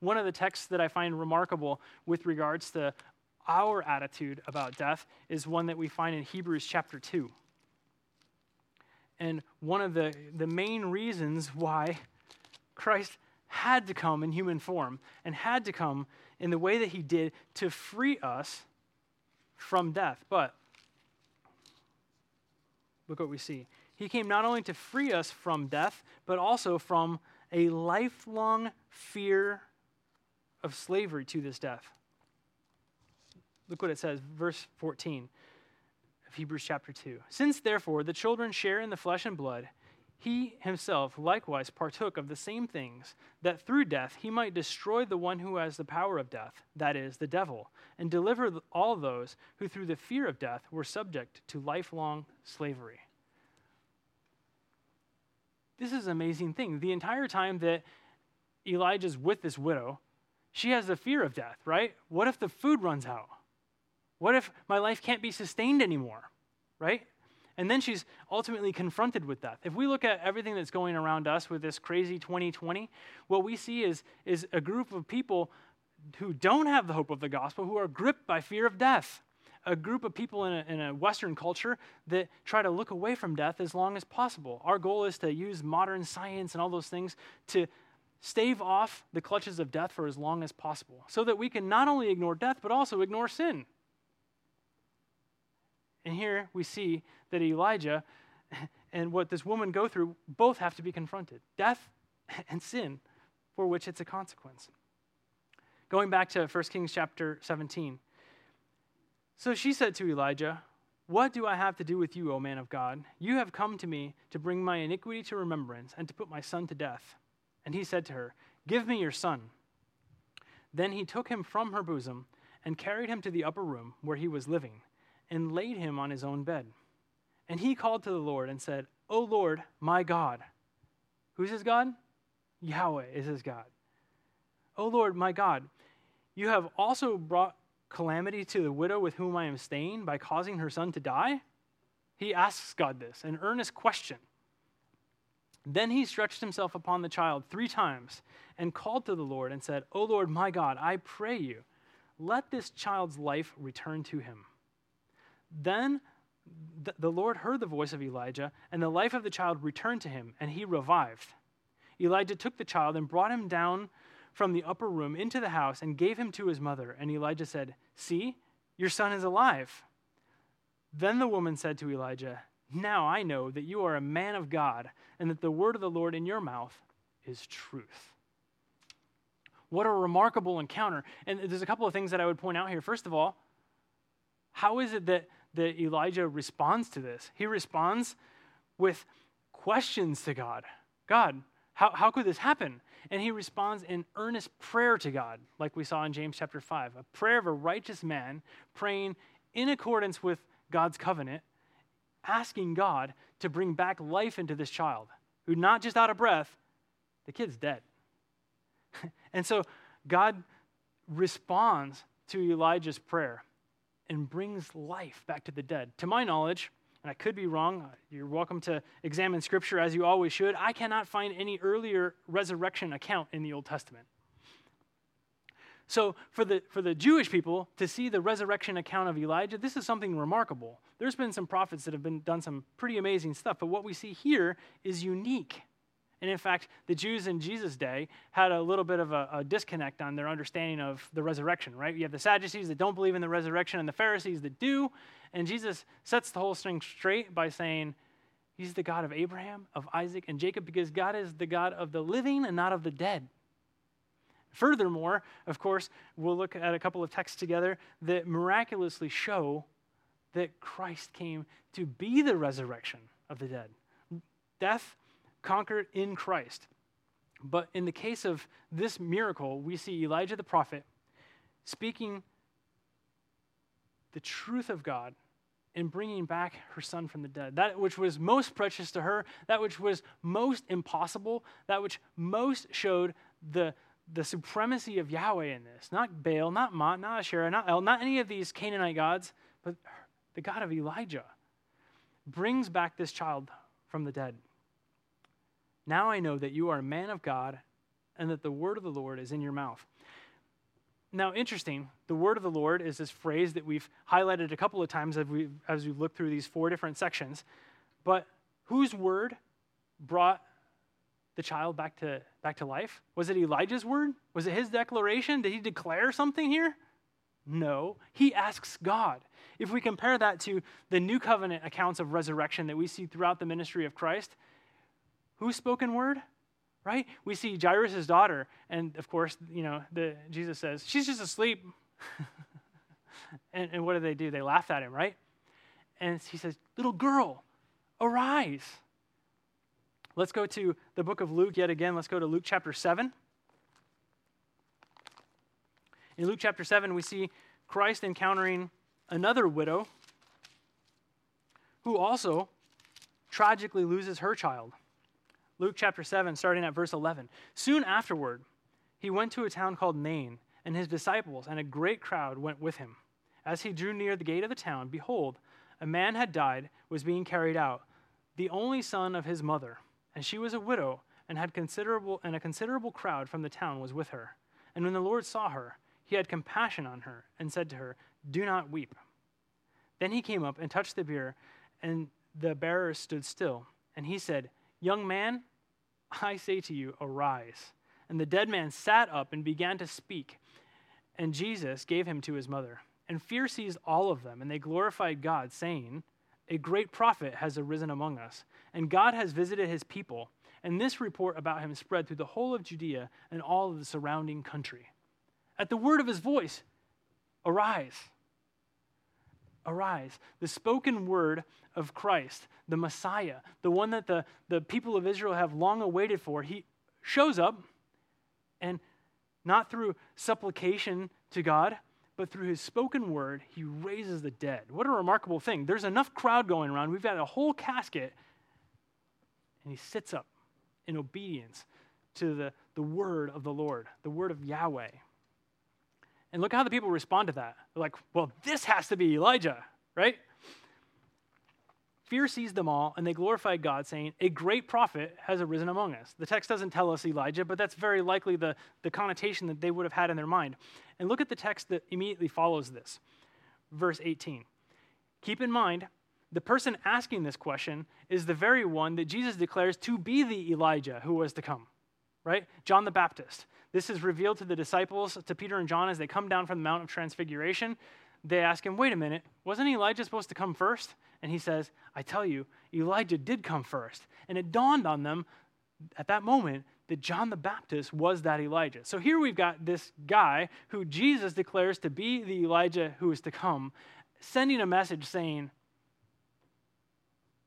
One of the texts that I find remarkable with regards to our attitude about death is one that we find in Hebrews chapter 2. And one of the, the main reasons why Christ had to come in human form and had to come in the way that he did to free us from death. But look what we see. He came not only to free us from death, but also from a lifelong fear of slavery to this death. Look what it says, verse 14 of Hebrews chapter 2. Since therefore the children share in the flesh and blood, he himself likewise partook of the same things, that through death he might destroy the one who has the power of death, that is, the devil, and deliver all those who through the fear of death were subject to lifelong slavery. This is an amazing thing. The entire time that Elijah's with this widow, she has the fear of death, right? What if the food runs out? What if my life can't be sustained anymore, right? And then she's ultimately confronted with death. If we look at everything that's going around us with this crazy 2020, what we see is, is a group of people who don't have the hope of the gospel, who are gripped by fear of death. A group of people in a, in a Western culture that try to look away from death as long as possible. Our goal is to use modern science and all those things to stave off the clutches of death for as long as possible so that we can not only ignore death, but also ignore sin. And here we see that Elijah and what this woman go through both have to be confronted death and sin, for which it's a consequence. Going back to 1 Kings chapter 17. So she said to Elijah, What do I have to do with you, O man of God? You have come to me to bring my iniquity to remembrance and to put my son to death. And he said to her, Give me your son. Then he took him from her bosom and carried him to the upper room where he was living and laid him on his own bed. And he called to the Lord and said, O Lord, my God. Who's his God? Yahweh is his God. O Lord, my God, you have also brought calamity to the widow with whom I am staying by causing her son to die? He asks God this, an earnest question. Then he stretched himself upon the child three times and called to the Lord and said, O Lord my God, I pray you, let this child's life return to him. Then the Lord heard the voice of Elijah, and the life of the child returned to him, and he revived. Elijah took the child and brought him down from the upper room into the house and gave him to his mother. And Elijah said, See, your son is alive. Then the woman said to Elijah, Now I know that you are a man of God, and that the word of the Lord in your mouth is truth. What a remarkable encounter. And there's a couple of things that I would point out here. First of all, how is it that, that Elijah responds to this? He responds with questions to God God, how, how could this happen? And he responds in earnest prayer to God, like we saw in James chapter 5, a prayer of a righteous man praying in accordance with God's covenant, asking God to bring back life into this child who, not just out of breath, the kid's dead. and so God responds to Elijah's prayer and brings life back to the dead. To my knowledge, and I could be wrong, uh, you're welcome to examine scripture as you always should. I cannot find any earlier resurrection account in the Old Testament. So, for the, for the Jewish people to see the resurrection account of Elijah, this is something remarkable. There's been some prophets that have been, done some pretty amazing stuff, but what we see here is unique. And in fact, the Jews in Jesus' day had a little bit of a, a, disconnect on their understanding of the resurrection, right? You have the Sadducees that don't believe in the resurrection and the Pharisees that do. And Jesus sets the whole thing straight by saying, He's the God of Abraham, of Isaac, and Jacob, because God is the God of the living and not of the dead. Furthermore, of course, we'll look at a couple of texts together that miraculously show that Christ came to be the resurrection of the dead. Death conquered in Christ. But in the case of this miracle, we see Elijah the prophet speaking the truth of God and bringing back her son from the dead. That which was most precious to her, that which was most impossible, that which most showed the, the supremacy of Yahweh in this. Not Baal, not Mot, not Asherah, not El, not any of these Canaanite gods, but the God of Elijah brings back this child from the dead. Now I know that you are a man of God and that the word of the Lord is in your mouth. Now, interesting, the word of the Lord is this phrase that we've highlighted a couple of times as we've, as we've looked through these four different sections. But whose word brought the child back to, back to life? Was it Elijah's word? Was it his declaration? Did he declare something here? No. He asks God. If we compare that to the new covenant accounts of resurrection that we see throughout the ministry of Christ, Whose spoken word? Right? We see Jairus' daughter, and of course, you know, the, Jesus says, she's just asleep. and, and what do they do? They laugh at him, right? And he says, Little girl, arise. Let's go to the book of Luke yet again. Let's go to Luke chapter 7. In Luke chapter 7, we see Christ encountering another widow who also tragically loses her child. Luke chapter 7, starting at verse 11. Soon afterward, he went to a town called Nain, and his disciples and a great crowd went with him. As he drew near the gate of the town, behold, a man had died, was being carried out, the only son of his mother, and she was a widow, and had considerable and a considerable crowd from the town was with her. And when the Lord saw her, he had compassion on her, and said to her, Do not weep. Then he came up and touched the bier, and the bearers stood still. And he said, Young man, I say to you, arise. And the dead man sat up and began to speak. And Jesus gave him to his mother. And fear seized all of them, and they glorified God, saying, A great prophet has arisen among us, and God has visited his people. And this report about him spread through the whole of Judea and all of the surrounding country. At the word of his voice, arise arise. The spoken word of Christ, the Messiah, the one that the, the people of Israel have long awaited for, he shows up and not through supplication to God, but through his spoken word, he raises the dead. What a remarkable thing. There's enough crowd going around. We've got a whole casket, and he sits up in obedience to the, the word of the Lord, the word of Yahweh. And look how the people respond to that. They're like, well, this has to be Elijah, right? fear seized them all, and they glorified God, saying, A great prophet has arisen among us. The text doesn't tell us Elijah, but that's very likely the, the connotation that they would have had in their mind. And look at the text that immediately follows this, verse 18. Keep in mind, the person asking this question is the very one that Jesus declares to be the Elijah who was to come, right? John the Baptist. This is revealed to the disciples, to Peter and John, as they come down from the Mount of Transfiguration. They ask him, Wait a minute, wasn't Elijah supposed to come first? And he says, I tell you, Elijah did come first. And it dawned on them at that moment that John the Baptist was that Elijah. So here we've got this guy who Jesus declares to be the Elijah who is to come, sending a message saying,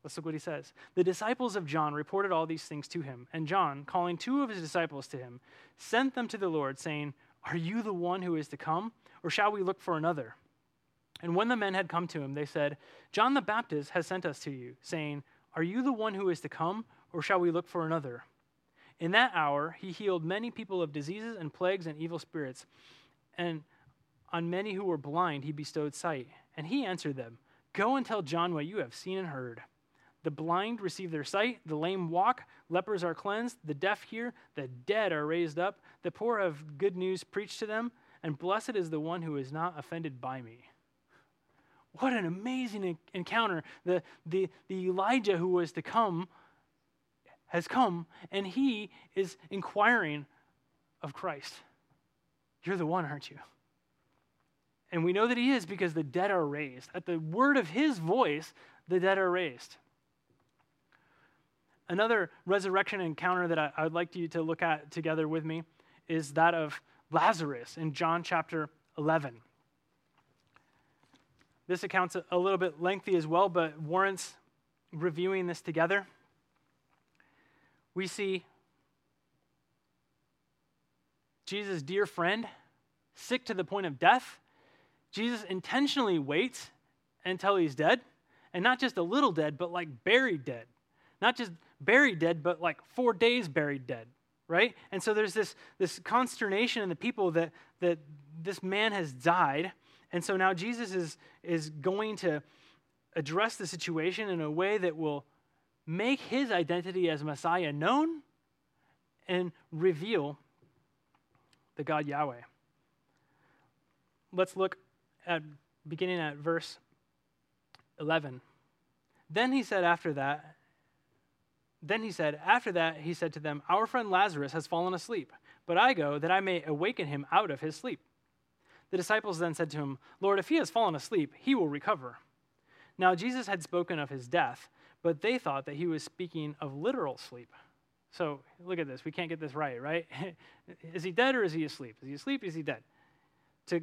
Let's look what he says. The disciples of John reported all these things to him, and John, calling two of his disciples to him, sent them to the Lord, saying, Are you the one who is to come, or shall we look for another? And when the men had come to him, they said, John the Baptist has sent us to you, saying, Are you the one who is to come, or shall we look for another? In that hour, he healed many people of diseases and plagues and evil spirits, and on many who were blind, he bestowed sight. And he answered them, Go and tell John what you have seen and heard. The blind receive their sight, the lame walk, lepers are cleansed, the deaf hear, the dead are raised up, the poor have good news preached to them, and blessed is the one who is not offended by me. What an amazing encounter. The, the, the Elijah who was to come has come, and he is inquiring of Christ. You're the one, aren't you? And we know that he is because the dead are raised. At the word of his voice, the dead are raised. Another resurrection encounter that I, I would like you to look at together with me is that of Lazarus in John chapter 11. This account's a little bit lengthy as well, but warrants reviewing this together. We see Jesus' dear friend, sick to the point of death. Jesus intentionally waits until he's dead, and not just a little dead, but like buried dead. Not just buried dead, but like four days buried dead, right? And so there's this, this consternation in the people that, that this man has died. And so now Jesus is, is going to address the situation in a way that will make his identity as Messiah known and reveal the God Yahweh. Let's look at beginning at verse 11. Then he said after that, then he said, After that, he said to them, Our friend Lazarus has fallen asleep, but I go that I may awaken him out of his sleep. The disciples then said to him, Lord, if he has fallen asleep, he will recover. Now Jesus had spoken of his death, but they thought that he was speaking of literal sleep. So look at this. We can't get this right, right? is he dead or is he asleep? Is he asleep? Is he dead? To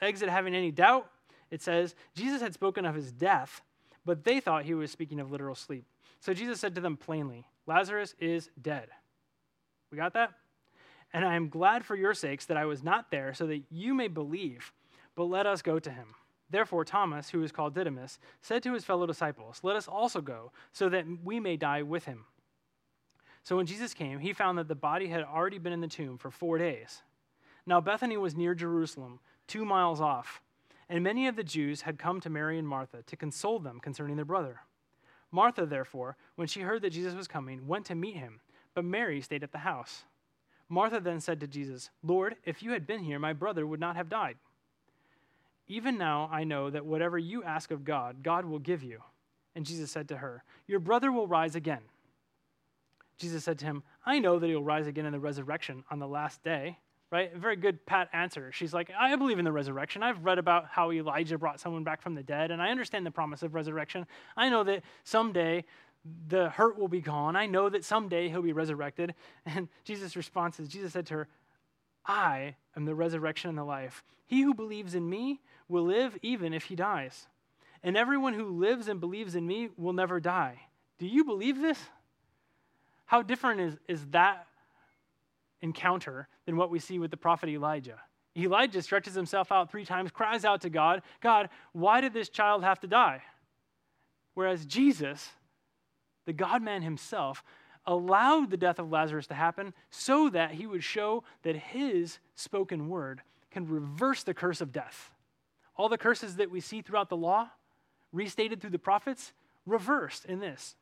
exit having any doubt, it says Jesus had spoken of his death, but they thought he was speaking of literal sleep. So Jesus said to them plainly, Lazarus is dead. We got that? And I am glad for your sakes that I was not there, so that you may believe. But let us go to him. Therefore, Thomas, who is called Didymus, said to his fellow disciples, Let us also go, so that we may die with him. So when Jesus came, he found that the body had already been in the tomb for four days. Now Bethany was near Jerusalem, two miles off, and many of the Jews had come to Mary and Martha to console them concerning their brother. Martha, therefore, when she heard that Jesus was coming, went to meet him, but Mary stayed at the house. Martha then said to Jesus, Lord, if you had been here, my brother would not have died. Even now I know that whatever you ask of God, God will give you. And Jesus said to her, Your brother will rise again. Jesus said to him, I know that he'll rise again in the resurrection on the last day right? A very good pat answer. She's like, I believe in the resurrection. I've read about how Elijah brought someone back from the dead, and I understand the promise of resurrection. I know that someday the hurt will be gone. I know that someday he'll be resurrected. And Jesus' response is Jesus said to her, I am the resurrection and the life. He who believes in me will live even if he dies. And everyone who lives and believes in me will never die. Do you believe this? How different is, is that encounter than what we see with the prophet Elijah. Elijah stretches himself out three times, cries out to God, God, why did this child have to die? Whereas Jesus, the God man himself, allowed the death of Lazarus to happen so that he would show that his spoken word can reverse the curse of death. All the curses that we see throughout the law restated through the prophets, reversed in this.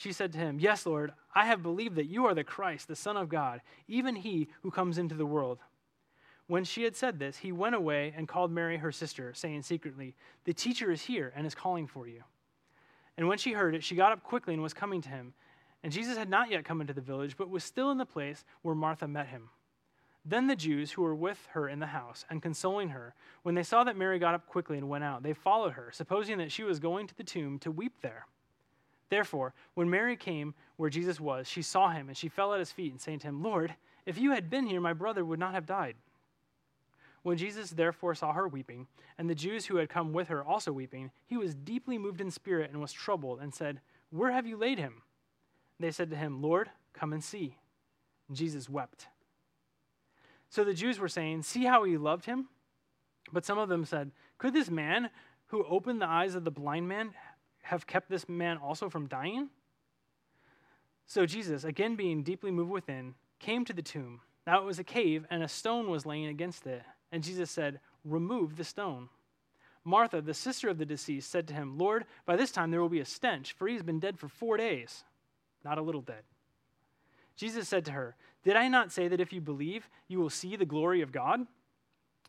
She said to him, Yes, Lord, I have believed that you are the Christ, the Son of God, even he who comes into the world. When she had said this, he went away and called Mary, her sister, saying secretly, The teacher is here and is calling for you. And when she heard it, she got up quickly and was coming to him. And Jesus had not yet come into the village, but was still in the place where Martha met him. Then the Jews who were with her in the house and consoling her, when they saw that Mary got up quickly and went out, they followed her, supposing that she was going to the tomb to weep there. Therefore, when Mary came where Jesus was, she saw him, and she fell at his feet, and saying to him, Lord, if you had been here, my brother would not have died. When Jesus therefore saw her weeping, and the Jews who had come with her also weeping, he was deeply moved in spirit and was troubled, and said, Where have you laid him? They said to him, Lord, come and see. And Jesus wept. So the Jews were saying, See how he loved him? But some of them said, Could this man who opened the eyes of the blind man have kept this man also from dying? So Jesus, again being deeply moved within, came to the tomb. Now it was a cave, and a stone was laying against it. And Jesus said, Remove the stone. Martha, the sister of the deceased, said to him, Lord, by this time there will be a stench, for he has been dead for four days not a little dead. Jesus said to her, Did I not say that if you believe, you will see the glory of God?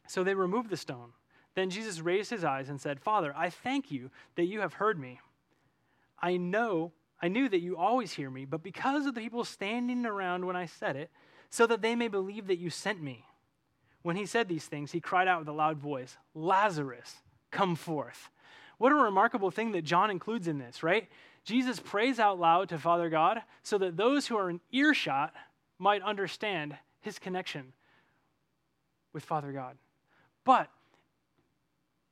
So they removed the stone. Then Jesus raised his eyes and said, Father, I thank you that you have heard me. I know, I knew that you always hear me, but because of the people standing around when I said it, so that they may believe that you sent me. When he said these things, he cried out with a loud voice, Lazarus, come forth. What a remarkable thing that John includes in this, right? Jesus prays out loud to Father God so that those who are in earshot might understand his connection with Father God. But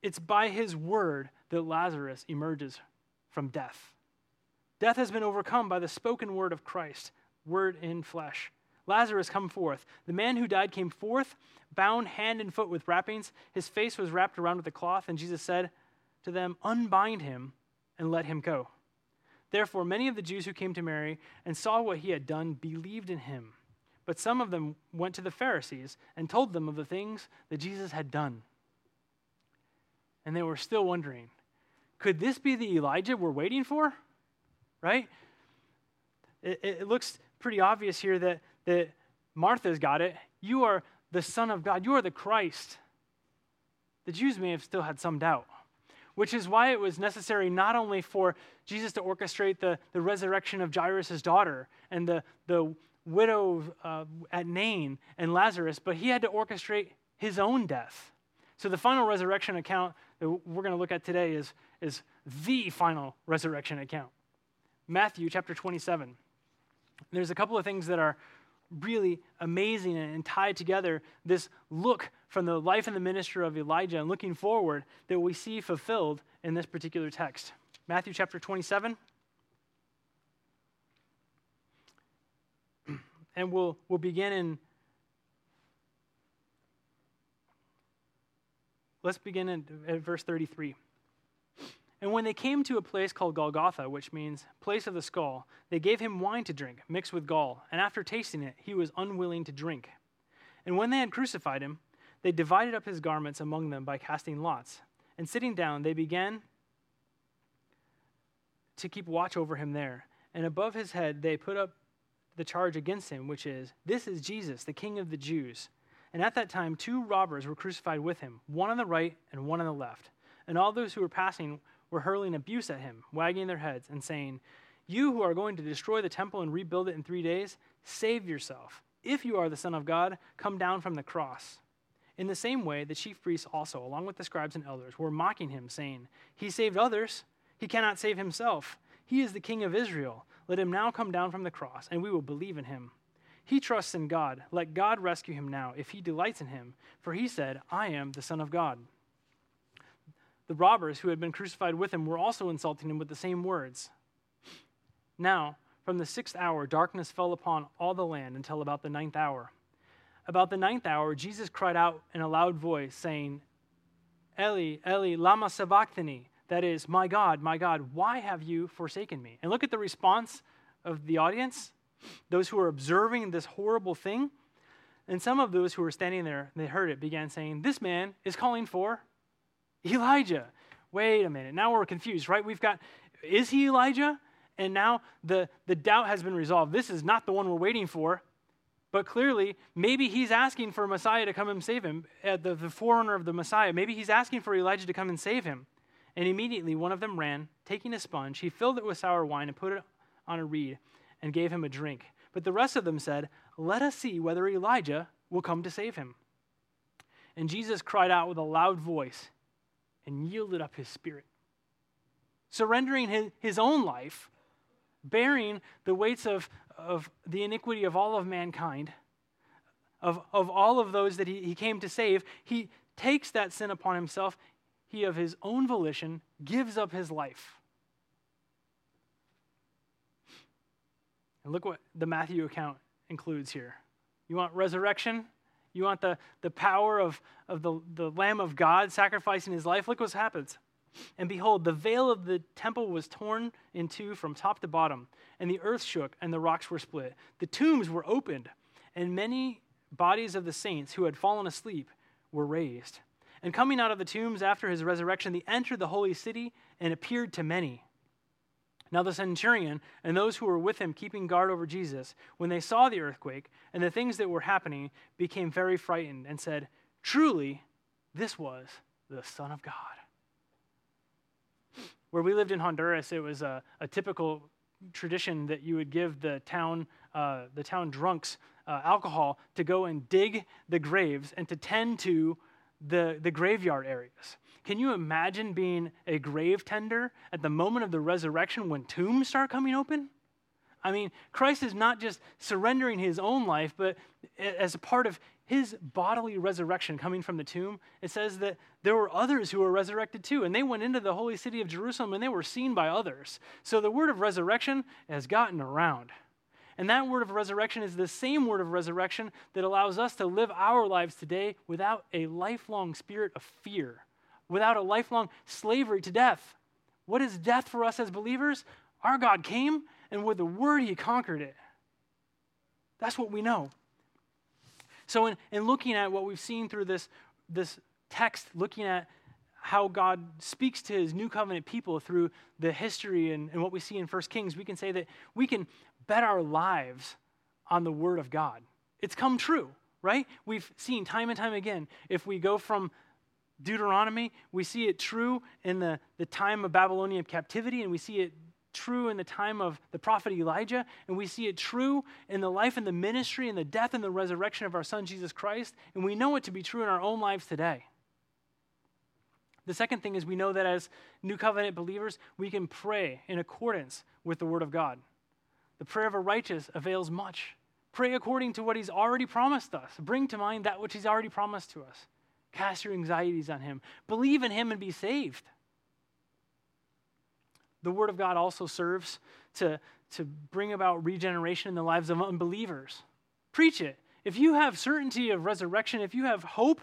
it's by his word that Lazarus emerges from death. Death has been overcome by the spoken word of Christ, word in flesh. Lazarus, come forth. The man who died came forth, bound hand and foot with wrappings. His face was wrapped around with a cloth, and Jesus said to them, Unbind him and let him go. Therefore, many of the Jews who came to Mary and saw what he had done believed in him. But some of them went to the Pharisees and told them of the things that Jesus had done. And they were still wondering could this be the Elijah we're waiting for? Right? It, it looks pretty obvious here that, that Martha's got it. You are the Son of God, you are the Christ. The Jews may have still had some doubt which is why it was necessary not only for Jesus to orchestrate the, the resurrection of Jairus' daughter and the, the widow uh, at Nain and Lazarus, but he had to orchestrate his own death. So the final resurrection account that we're going to look at today is, is the final resurrection account. Matthew chapter 27. There's a couple of things that are really amazing and tied together this look from the life and the ministry of Elijah and looking forward that we see fulfilled in this particular text. Matthew chapter 27. And we'll, we'll begin in, let's begin in, at verse 33. And when they came to a place called Golgotha, which means place of the skull, they gave him wine to drink, mixed with gall. And after tasting it, he was unwilling to drink. And when they had crucified him, they divided up his garments among them by casting lots. And sitting down, they began to keep watch over him there. And above his head, they put up the charge against him, which is, This is Jesus, the King of the Jews. And at that time, two robbers were crucified with him, one on the right and one on the left. And all those who were passing were hurling abuse at him, wagging their heads, and saying, You who are going to destroy the temple and rebuild it in three days, save yourself. If you are the Son of God, come down from the cross. In the same way, the chief priests also, along with the scribes and elders, were mocking him, saying, He saved others, he cannot save himself. He is the King of Israel. Let him now come down from the cross, and we will believe in him. He trusts in God. Let God rescue him now, if he delights in him. For he said, I am the Son of God. The robbers who had been crucified with him were also insulting him with the same words. Now, from the sixth hour, darkness fell upon all the land until about the ninth hour. About the ninth hour, Jesus cried out in a loud voice, saying, Eli, Eli, lama sabachthani. That is, my God, my God, why have you forsaken me? And look at the response of the audience, those who were observing this horrible thing. And some of those who were standing there, they heard it, began saying, This man is calling for Elijah. wait a minute. Now we're confused, right? We've got, is he Elijah? And now the, the doubt has been resolved. This is not the one we're waiting for. But clearly, maybe he's asking for Messiah to come and save him, uh, the, the forerunner of the Messiah. Maybe he's asking for Elijah to come and save him. And immediately one of them ran, taking a sponge. He filled it with sour wine and put it on a reed and gave him a drink. But the rest of them said, Let us see whether Elijah will come to save him. And Jesus cried out with a loud voice and yielded up his spirit, surrendering his, own life, bearing the weights of of the iniquity of all of mankind, of, of all of those that he, he came to save, he takes that sin upon himself. He, of his own volition, gives up his life. And look what the Matthew account includes here. You want resurrection? You want the, the power of, of the, the Lamb of God sacrificing his life? Look what happens. And behold, the veil of the temple was torn in two from top to bottom, and the earth shook, and the rocks were split. The tombs were opened, and many bodies of the saints who had fallen asleep were raised. And coming out of the tombs after his resurrection, they entered the holy city and appeared to many. Now, the centurion and those who were with him keeping guard over Jesus, when they saw the earthquake and the things that were happening, became very frightened and said, Truly, this was the Son of God. Where we lived in Honduras, it was a, a typical tradition that you would give the town, uh, the town drunks uh, alcohol to go and dig the graves and to tend to the, the graveyard areas. Can you imagine being a grave tender at the moment of the resurrection when tombs start coming open? I mean, Christ is not just surrendering his own life, but as a part of his bodily resurrection coming from the tomb, it says that there were others who were resurrected too, and they went into the holy city of Jerusalem and they were seen by others. So the word of resurrection has gotten around. And that word of resurrection is the same word of resurrection that allows us to live our lives today without a lifelong spirit of fear, without a lifelong slavery to death. What is death for us as believers? Our God came and with the word, he conquered it. That's what we know. So, in, in looking at what we've seen through this, this text, looking at how God speaks to his new covenant people through the history and, and what we see in 1 Kings, we can say that we can bet our lives on the word of God. It's come true, right? We've seen time and time again. If we go from Deuteronomy, we see it true in the, the time of Babylonian captivity, and we see it true in the time of the prophet Elijah, and we see it true in the life and the ministry and the death and the resurrection of our son Jesus Christ, and we know it to be true in our own lives today. The second thing is we know that as new covenant believers, we can pray in accordance with the word of God. The prayer of a righteous avails much. Pray according to what he's already promised us. Bring to mind that which he's already promised to us. Cast your anxieties on him. Believe in him and be saved. The Word of God also serves to, to bring about regeneration in the lives of unbelievers. Preach it. If you have certainty of resurrection, if you have hope,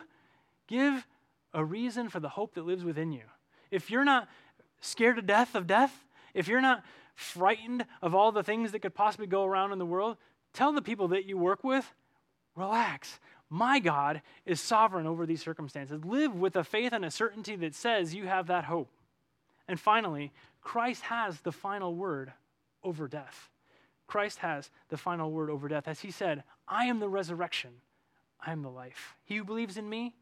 give a reason for the hope that lives within you. If you're not scared to death of death, if you're not frightened of all the things that could possibly go around in the world, tell the people that you work with, relax. My God is sovereign over these circumstances. Live with a faith and a certainty that says you have that hope. And finally, Christ has the final word over death. Christ has the final word over death. As he said, I am the resurrection, I am the life. He who believes in me,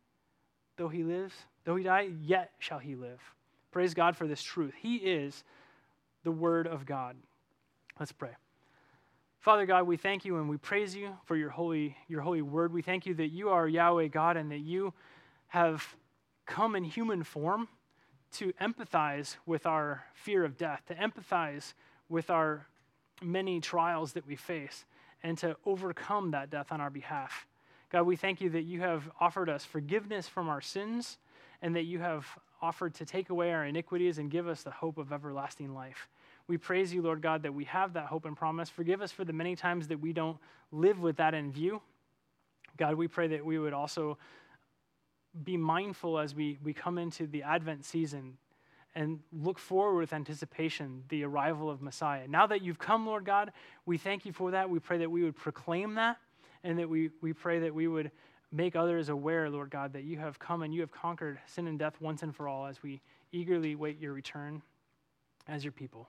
though he lives, though he die, yet shall he live. Praise God for this truth. He is the word of God. Let's pray. Father God, we thank you and we praise you for your holy, your holy word. We thank you that you are Yahweh God and that you have come in human form to empathize with our fear of death, to empathize with our many trials that we face, and to overcome that death on our behalf. God, we thank you that you have offered us forgiveness from our sins and that you have offered to take away our iniquities and give us the hope of everlasting life. We praise you, Lord God, that we have that hope and promise. Forgive us for the many times that we don't live with that in view. God, we pray that we would also be mindful as we, we come into the Advent season and look forward with anticipation the arrival of Messiah. Now that you've come, Lord God, we thank you for that. We pray that we would proclaim that and that we, we pray that we would make others aware, Lord God, that you have come and you have conquered sin and death once and for all as we eagerly wait your return as your people.